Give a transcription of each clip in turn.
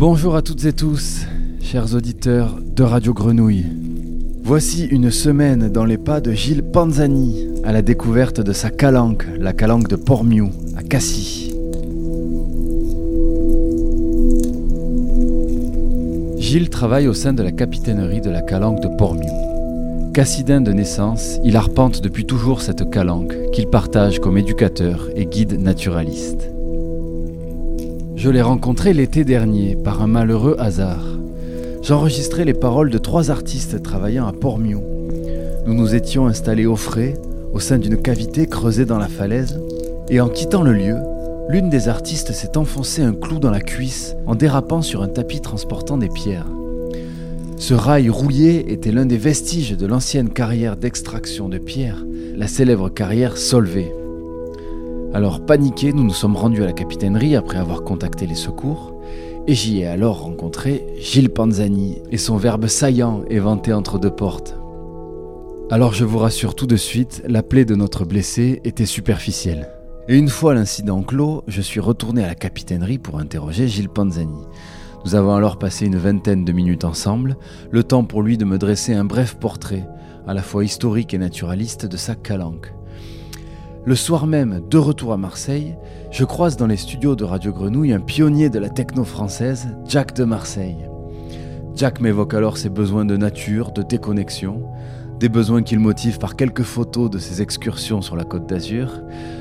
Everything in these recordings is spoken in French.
Bonjour à toutes et tous, chers auditeurs de Radio Grenouille. Voici une semaine dans les pas de Gilles Panzani à la découverte de sa calanque, la calanque de Pormiou, à Cassis. Gilles travaille au sein de la capitainerie de la calanque de Pormiou. Cassidin de naissance, il arpente depuis toujours cette calanque qu'il partage comme éducateur et guide naturaliste. Je l'ai rencontré l'été dernier par un malheureux hasard. J'enregistrais les paroles de trois artistes travaillant à Pormiou. Nous nous étions installés au frais, au sein d'une cavité creusée dans la falaise, et en quittant le lieu, l'une des artistes s'est enfoncée un clou dans la cuisse en dérapant sur un tapis transportant des pierres. Ce rail rouillé était l'un des vestiges de l'ancienne carrière d'extraction de pierres, la célèbre carrière Solvay. Alors paniqués, nous nous sommes rendus à la capitainerie après avoir contacté les secours, et j'y ai alors rencontré Gilles Panzani et son verbe saillant éventé entre deux portes. Alors je vous rassure tout de suite, la plaie de notre blessé était superficielle. Et une fois l'incident clos, je suis retourné à la capitainerie pour interroger Gilles Panzani. Nous avons alors passé une vingtaine de minutes ensemble, le temps pour lui de me dresser un bref portrait, à la fois historique et naturaliste, de sa calanque. Le soir même, de retour à Marseille, je croise dans les studios de Radio Grenouille un pionnier de la techno française, Jack de Marseille. Jack m'évoque alors ses besoins de nature, de déconnexion, des besoins qu'il motive par quelques photos de ses excursions sur la côte d'Azur.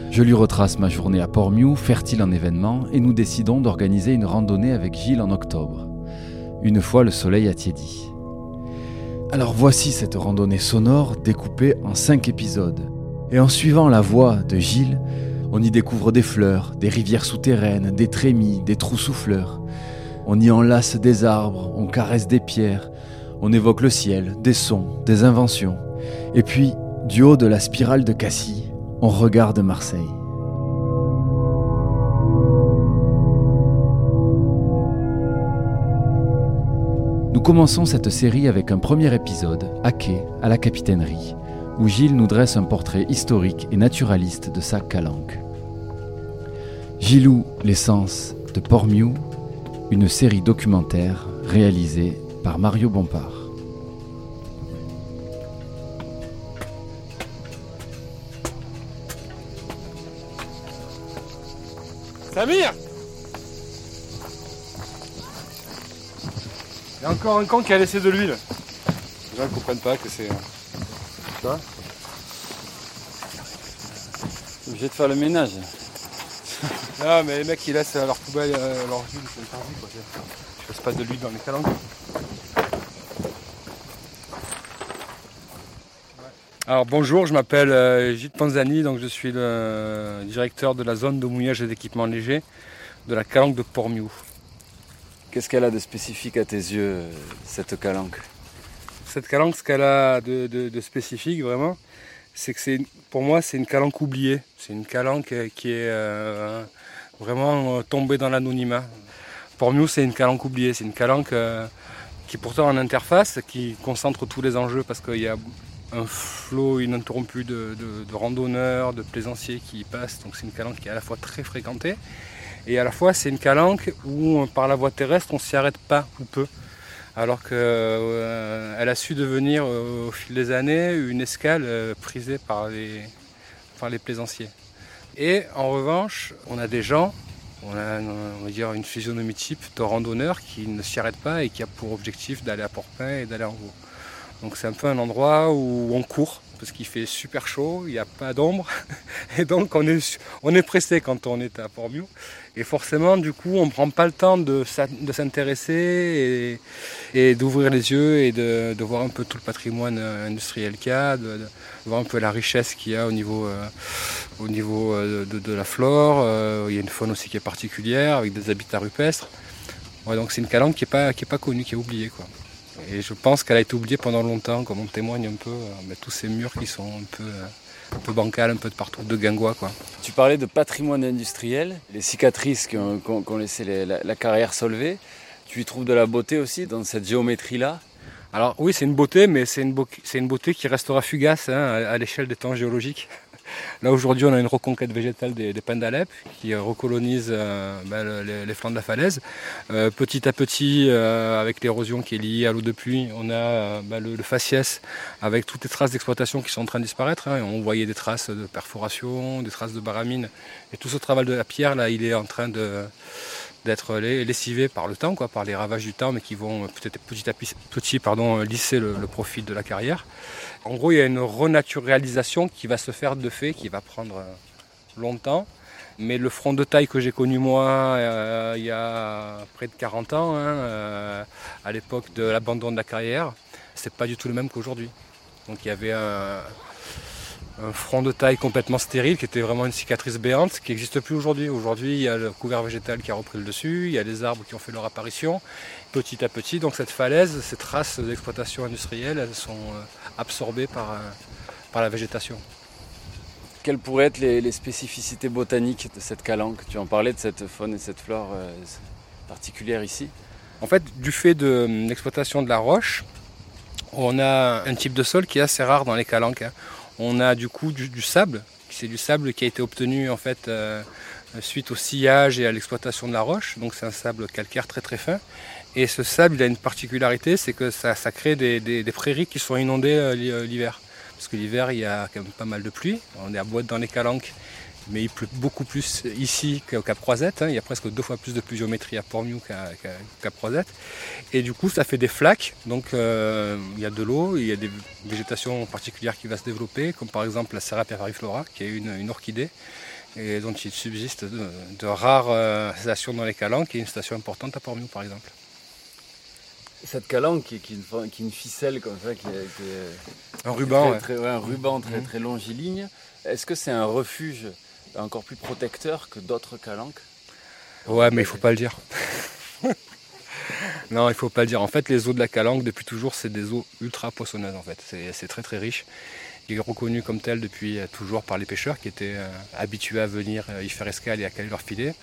Je lui retrace ma journée à Portmew, fertile en événements, et nous décidons d'organiser une randonnée avec Gilles en octobre, une fois le soleil a tiédi. Alors voici cette randonnée sonore découpée en cinq épisodes. Et en suivant la voie de Gilles, on y découvre des fleurs, des rivières souterraines, des trémies, des trous souffleurs. On y enlace des arbres, on caresse des pierres, on évoque le ciel, des sons, des inventions. Et puis, du haut de la spirale de Cassis, on regarde Marseille. Nous commençons cette série avec un premier épisode, à quai, à la capitainerie, où Gilles nous dresse un portrait historique et naturaliste de sa calanque. Gilou, l'essence de Pormiou, une série documentaire réalisée par Mario Bompard. Samir Il y a encore un con qui a laissé de l'huile. Les gens ne comprennent pas que c'est. Tu vois Obligé de faire le ménage. Non, mais les mecs ils laissent leur poubelle, euh, leur huile, c'est interdit quoi. Je fasse pas de l'huile dans les calanques. Alors bonjour, je m'appelle euh, Gilles Panzani, donc je suis le directeur de la zone de mouillage et d'équipement léger de la calanque de Pormiou. Qu'est-ce qu'elle a de spécifique à tes yeux, cette calanque? Cette calanque, ce qu'elle a de, spécifique vraiment, c'est que pour moi c'est une calanque oubliée. C'est une calanque euh, qui est euh, vraiment euh, tombée dans l'anonymat. Pormiou c'est une calanque oubliée, c'est une calanque qui est pourtant en interface, qui concentre tous les enjeux parce qu'il y a un flot ininterrompu de, de- randonneurs, de plaisanciers qui y passent. Donc c'est une calanque qui est à la fois très fréquentée et à la fois c'est une calanque où par la voie terrestre on s'y arrête pas ou peu. Alors qu'elle a su devenir euh, au fil des années une escale euh, prisée par les, plaisanciers. Et en revanche, on a des gens, on a va dire une physionomie type de randonneurs qui ne s'y arrêtent pas et qui a pour objectif d'aller à Port-Pain et d'aller en haut. Donc c'est un peu un endroit où on court parce qu'il fait super chaud, il n'y a pas d'ombre et donc on est, pressé quand on est à Port-Miou. Et forcément, du coup, on ne prend pas le temps de s'intéresser et, d'ouvrir les yeux et de, voir un peu tout le patrimoine euh, industriel qu'il y a, de, voir un peu la richesse qu'il y a au niveau, euh, au niveau euh, de, la flore. Il y a une faune aussi qui est particulière avec des habitats rupestres. Donc c'est une calanque qui n'est pas, connue, qui est oubliée. Et je pense qu'elle a été oubliée pendant longtemps, comme on témoigne un peu, euh, mais tous ces murs qui sont un peu, euh, un peu bancals, un peu de partout, de guingois. Quoi. Tu parlais de patrimoine industriel, les cicatrices qu'ont qu'ont- qu'ont laissé les- la, la carrière Solvay. Tu y trouves de la beauté aussi dans cette géométrie-là? Alors oui, c'est une beauté, mais c'est une, beauté qui restera fugace hein, à, à l'échelle des temps géologiques. Là aujourd'hui on a une reconquête végétale des, des pins d'Alep qui recolonise euh, ben, les, flancs de la falaise. Euh, petit à petit, euh, avec l'érosion qui est liée à l'eau de pluie, on a ben, le, faciès avec toutes les traces d'exploitation qui sont en train de disparaître. Hein. On voyait des traces de perforation, des traces de baramine. Et tout ce travail de la pierre là, il est en train de d'être lessivé par le temps, quoi, par les ravages du temps, mais qui vont peut-être petit à petit pardon, lisser le, le profil de la carrière. En gros, il y a une renaturalisation qui va se faire de fait, qui va prendre euh, longtemps. Mais le front de taille que j'ai connu moi euh, il y a près de 40 ans, hein, euh, à l'époque de l'abandon de la carrière, c'est pas du tout le même qu'aujourd'hui. Donc il y avait un, un front de taille complètement stérile qui était vraiment une cicatrice béante qui n'existe plus aujourd'hui. Aujourd'hui, il y a le couvert végétal qui a repris le dessus, il y a les arbres qui ont fait leur apparition petit à petit. Donc cette falaise, ces traces d'exploitation industrielle, elles sont euh, absorbées par, euh, par la végétation. Quelles pourraient être les, spécificités botaniques de cette calanque? Tu en parlais de cette faune et cette flore euh, particulière ici En fait, du fait de l'exploitation de la roche, on a un type de sol qui est assez rare dans les calanques. Hein. On a du coup du, sable, c'est du sable qui a été obtenu en fait euh, suite au sillage et à l'exploitation de la roche, donc c'est un sable calcaire très très fin. Et ce sable, il a une particularité, c'est que ça, crée des, prairies qui sont inondées euh, euh, l'hiver. Parce que l'hiver, il y a quand même pas mal de pluie. On est à boîte dans les calanques mais il pleut beaucoup plus ici qu'au Cap Croisette. Hein. Il y a presque deux fois plus de pluviométrie à Port-Miou qu'à Cap Croisette. Et du coup, ça fait des flaques. Donc, euh, il y a de l'eau, il y a des végétations particulières qui vont se développer, comme par exemple la Serra periflora, qui est une, orchidée, et dont il subsiste de, rares euh, stations dans les Calanques, qui est une station importante à Port-Miou, par exemple. Cette calanque qui, qui, qui, une ficelle comme ça, qui, est un ruban, un ruban très, mmh. très longiligne. Est-ce que c'est un refuge encore plus protecteur que d'autres calanques. Ouais, mais il faut pas le dire. non, il faut pas le dire. En fait, les eaux de la calanque, depuis toujours, c'est des eaux ultra poissonneuses. En fait, c'est très très riche. Il est reconnu comme tel depuis euh, toujours par les pêcheurs qui étaient euh, habitués à venir euh, y faire escale et à caler leur filet.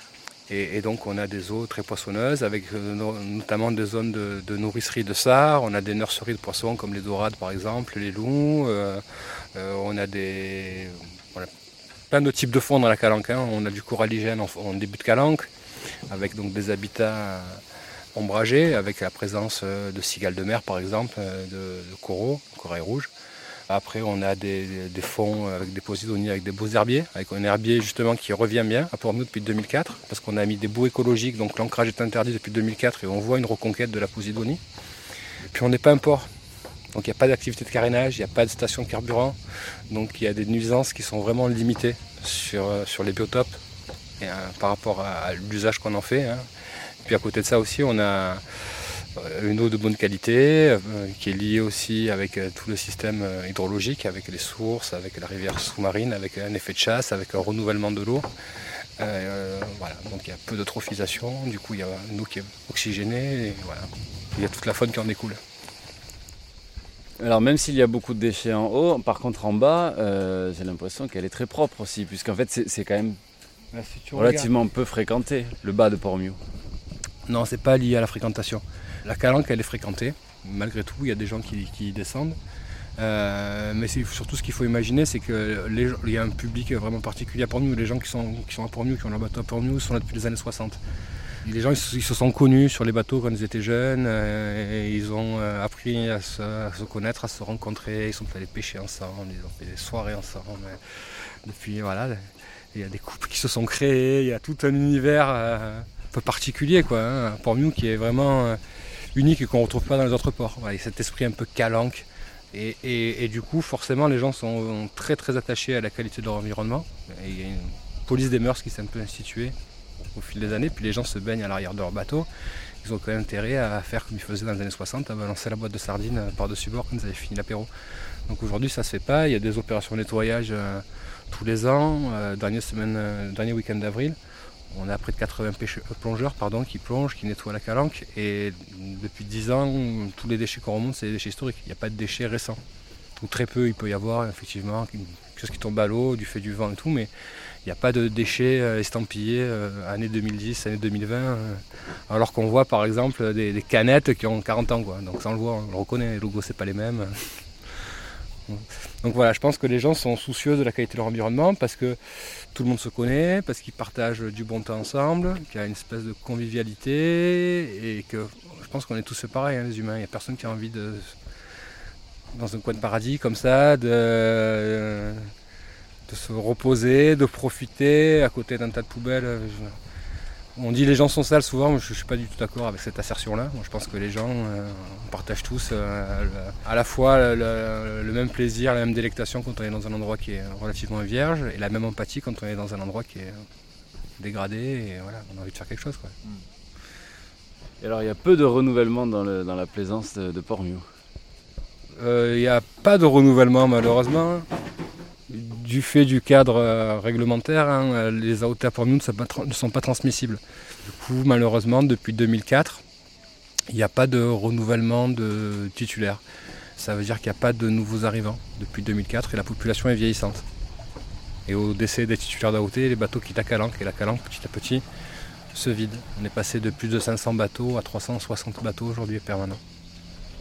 Et, donc on a des eaux très poissonneuses avec notamment des zones de, nourricerie de sard, on a des nurseries de poissons comme les dorades par exemple, les loups, on a des, plein de types de fonds dans la calanque. Hein. On a du coralligène en, début de calanque, avec donc des habitats ombragés, avec la présence euh, de cigales de mer par exemple, euh, de, coraux, corail rouge. Après, on a des, fonds avec des posidonies, avec des beaux herbiers, avec un herbier justement qui revient bien à Port-Nous depuis 2004, parce qu'on a mis des bouts écologiques, donc l'ancrage est interdit depuis 2004 et on voit une reconquête de la posidonie. Puis on n'est pas un port, donc il n'y a pas d'activité de carénage, il n'y a pas de station de carburant. Donc il y a des nuisances qui sont vraiment limitées sur, euh, sur les biotopes et, euh, par rapport à, l'usage qu'on en fait. Hein. Puis à côté de ça aussi, on a euh, une eau de bonne qualité qui est liée aussi avec tout le système hydrologique, avec les sources, avec la rivière sous-marine, avec un effet de chasse, avec un renouvellement de l'eau. voilà, donc il y a peu de trophisation, du coup il y a une eau qui est oxygénée, voilà. il y a toute la faune qui en découle. Alors même s'il y a beaucoup de déchets en haut, par contre en bas, euh, j'ai l'impression qu'elle est très propre aussi, puisqu'en fait c'est quand même relativement peu fréquenté, le bas de Port-Mieux. Non, c'est pas lié à la fréquentation. La calanque, elle est fréquentée. Malgré tout, il y a des gens qui, y descendent. Euh, mais surtout ce qu'il faut imaginer, c'est qu'il y a un public vraiment particulier à Port-Mieux. Les gens qui sont, qui sont à qui ont leur bateau à Port-Mieux, sont là depuis les années 60. Les gens ils se, sont connus sur les bateaux quand ils étaient jeunes, euh, ils ont euh, appris à se, connaître, à se rencontrer, ils sont allés pêcher ensemble, ils ont fait des soirées ensemble. Depuis voilà, il y a des couples qui se sont créés, il y a tout un univers euh, un peu particulier quoi, hein, port Mew qui est vraiment unique et qu'on ne retrouve pas dans les autres ports. il y a cet esprit un peu calanque. Et, du coup, forcément, les gens sont très très attachés à la qualité de leur environnement. il y a une police des mœurs qui s'est un peu instituée au fil des années, puis les gens se baignent à l'arrière de leur bateau. Ils ont quand même intérêt à faire comme ils faisaient dans les années 60, à balancer la boîte de sardines par-dessus bord quand ils avaient fini l'apéro. Donc aujourd'hui ça se fait pas, il y a des opérations de nettoyage euh, tous les ans. Euh, dernier, euh, week-end d'avril, on a près de 80 plongeurs pardon, qui plongent, qui nettoient la calanque. Et depuis 10 ans, tous les déchets qu'on remonte, c'est des déchets historiques. Il n'y a pas de déchets récents. Ou très peu, il peut y avoir effectivement quelque chose qui tombe à l'eau, du fait du vent et tout, il n'y a pas de déchets euh, estampillés euh, année 2010, année 2020, euh, alors qu'on voit par exemple des, canettes qui ont 40 ans. Quoi. Donc ça on le voit, on le reconnaît, les logos c'est pas les mêmes. Donc voilà, je pense que les gens sont soucieux de la qualité de leur environnement parce que tout le monde se connaît, parce qu'ils partagent du bon temps ensemble, qu'il y a une espèce de convivialité et que je pense qu'on est tous pareils, hein, les humains. Il n'y a personne qui a envie de, dans un coin de paradis comme ça, de, de se reposer, de profiter à côté d'un tas de poubelles. On dit les gens sont sales souvent, mais je ne suis pas du tout d'accord avec cette assertion-là. je pense que les gens euh, partagent tous euh, à la fois le, même plaisir, la même délectation quand on est dans un endroit qui est relativement vierge et la même empathie quand on est dans un endroit qui est dégradé et voilà, on a envie de faire quelque chose. Et alors il y a peu de renouvellement dans, la plaisance de, de Port-Miou euh, Il n'y a pas de renouvellement malheureusement du fait du cadre euh, réglementaire, hein, les AOTA pour nous ne sont pas transmissibles. Du coup, malheureusement, depuis 2004, il n'y a pas de renouvellement de titulaires. Ça veut dire qu'il n'y a pas de nouveaux arrivants depuis 2004 et la population est vieillissante. Et au décès des titulaires d'AOT, les bateaux quittent la Calanque et la Calanque, petit à petit, se vide. On est passé de plus de 500 bateaux à 360 bateaux aujourd'hui permanent.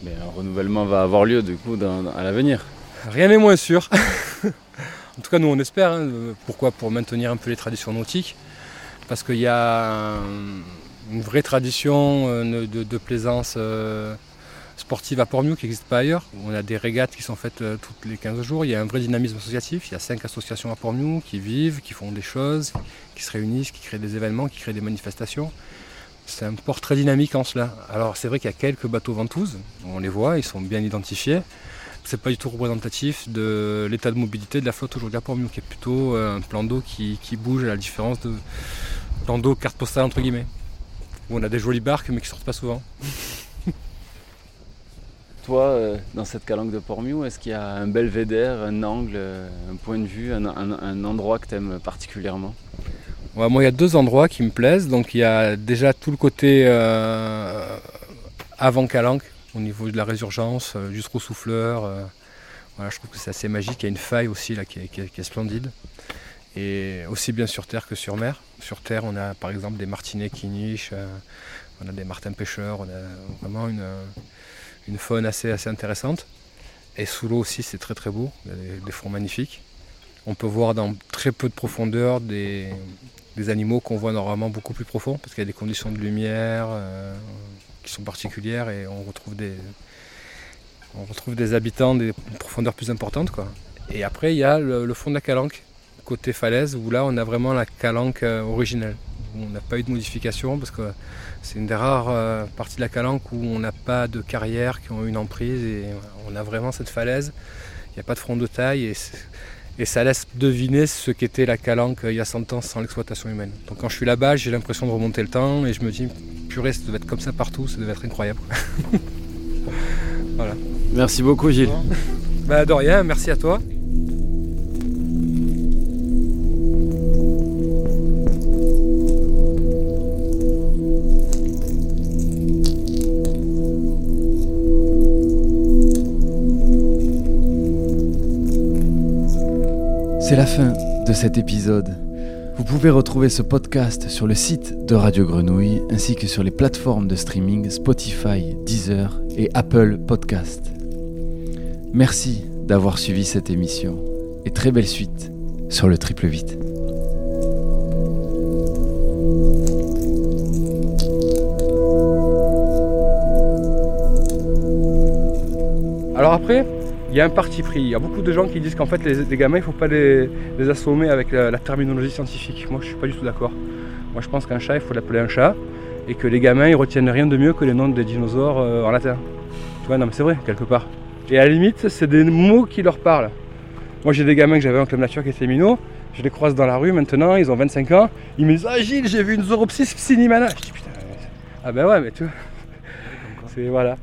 Mais un renouvellement va avoir lieu du coup à l'avenir. Rien n'est moins sûr. En tout cas, nous, on espère. Hein, pourquoi Pour maintenir un peu les traditions nautiques. Parce qu'il y a une vraie tradition euh, de, plaisance euh, sportive à Port-Mieux qui n'existe pas ailleurs. On a des régates qui sont faites euh, tous les 15 jours. Il y a un vrai dynamisme associatif. Il y a cinq associations à Port-Mieux qui vivent, qui font des choses, qui se réunissent, qui créent des événements, qui créent des manifestations. C'est un port très dynamique en cela. Alors c'est vrai qu'il y a quelques bateaux ventouses, on les voit, ils sont bien identifiés c'est pas du tout représentatif de l'état de mobilité de la flotte aujourd'hui à Port-Mieux, qui est plutôt euh, un plan d'eau qui, bouge à la différence de plan d'eau carte postale entre guillemets. Où on a des jolies barques mais qui sortent pas souvent. Toi, euh, dans cette calanque de Port-Mieux, est-ce qu'il y a un belvédère, un angle, euh, un point de vue, un, endroit que tu aimes particulièrement Moi, il y a deux endroits qui me plaisent. Donc, il y a déjà tout le côté avant calanque, au niveau de la résurgence, euh, jusqu'au souffleur. Euh, voilà, je trouve que c'est assez magique. Il y a une faille aussi là qui est, splendide. Et aussi bien sur terre que sur mer. Sur terre, on a par exemple des martinets qui nichent, euh, on a des martins pêcheurs, on a vraiment une, une faune assez, assez intéressante. Et sous l'eau aussi, c'est très très beau, il y a des, fonds magnifiques. On peut voir dans très peu de profondeur des, animaux qu'on voit normalement beaucoup plus profonds, parce qu'il y a des conditions de lumière, qui sont particulières et on retrouve des, habitants des profondeurs plus importantes. Et après, il y a le, fond de la calanque, côté falaise, où là, on a vraiment la calanque euh, originelle. on n'a pas eu de modification parce que c'est une des rares euh, parties de la calanque où on n'a pas de carrière qui ont une emprise et on a vraiment cette falaise. Il n'y a pas de front de taille et ça laisse deviner ce qu'était la calanque il y a 100 ans sans l'exploitation humaine. Donc quand je suis là-bas, j'ai l'impression de remonter le temps et je me dis, purée, ça devait être comme ça partout, ça devait être incroyable. voilà. Merci beaucoup Gilles. Bah, de rien, merci à toi. C'est la fin de cet épisode. Vous pouvez retrouver ce podcast sur le site de Radio Grenouille ainsi que sur les plateformes de streaming Spotify, Deezer et Apple Podcast. Merci d'avoir suivi cette émission et très belle suite sur le triple vite. Alors après, il y a un parti pris. Il y a beaucoup de gens qui disent qu'en fait les, gamins il ne faut pas les, assommer avec la, terminologie scientifique. Moi je ne suis pas du tout d'accord. Moi je pense qu'un chat il faut l'appeler un chat et que les gamins ils retiennent rien de mieux que les noms des dinosaures euh, en latin. Tu vois non mais c'est vrai quelque part. Et à la limite c'est des mots qui leur parlent. Moi j'ai des gamins que j'avais en club nature qui étaient minots, je les croise dans la rue maintenant, ils ont 25 ans, ils me disent Ah Gilles j'ai vu une Zoropsis psinimana. Je dis putain ah ben ouais mais tu vois. C'est voilà.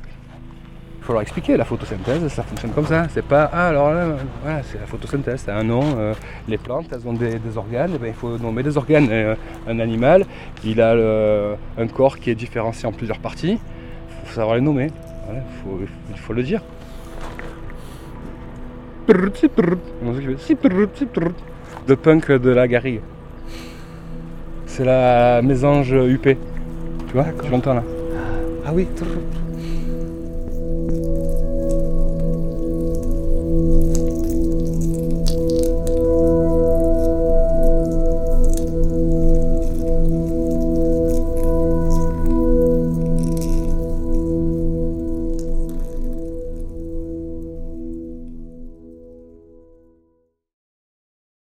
Il faut leur expliquer, la photosynthèse, ça fonctionne comme ça. C'est pas, ah alors là, voilà, c'est la photosynthèse, c'est un nom. Euh, les plantes, elles ont des, organes, et eh ben, il faut nommer des organes. Euh, un animal, il a un corps qui est différencié en plusieurs parties. Il faut savoir les nommer. il, faut, le dire. Le punk de la garrigue. C'est la mésange UP. Tu vois, tu l'entends là? Ah oui.